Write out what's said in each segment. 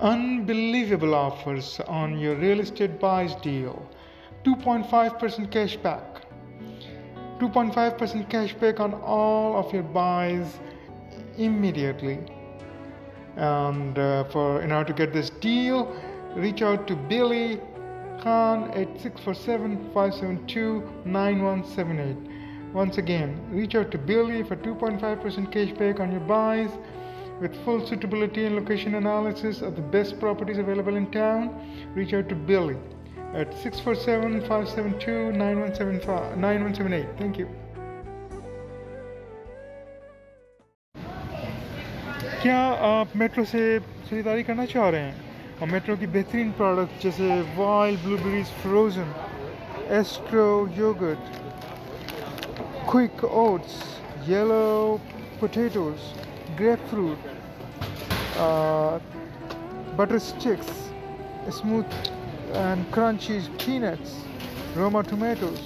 Unbelievable offers on your real estate buys deal. 2.5% cashback. 2.5% cashback on all of your buys immediately. And uh, in order to get this deal, reach out to Billy Khan at 647-572-9178. Once again, reach out to Billy for 2.5% cashback on your buys. with full suitability and location analysis of the best properties available in town, reach out to Billy at 647 572 9178. Thank you. کیا آپ metro سے خریداری کرنا چاہ رہے ہیں اور metro کی بہترین پروڈکٹ جیسے wild blueberries frozen oats yellow potatoes grapefruit butter sticks smooth and crunchy peanuts Roma tomatoes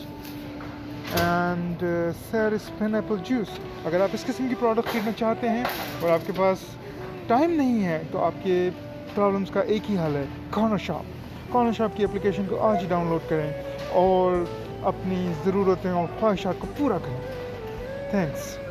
and Ceres pineapple juice اگر آپ اس قسم کی پروڈکٹ خریدنا چاہتے ہیں اور آپ کے پاس ٹائم نہیں ہے تو آپ کے پرابلمس کا ایک ہی حل ہے کانو شاپ کانو شاپ کی اپلیکیشن کو آج ہی ڈاؤن لوڈ کریں اور اپنی ضرورتیں اور خواہشات کو پورا کریں تھینکس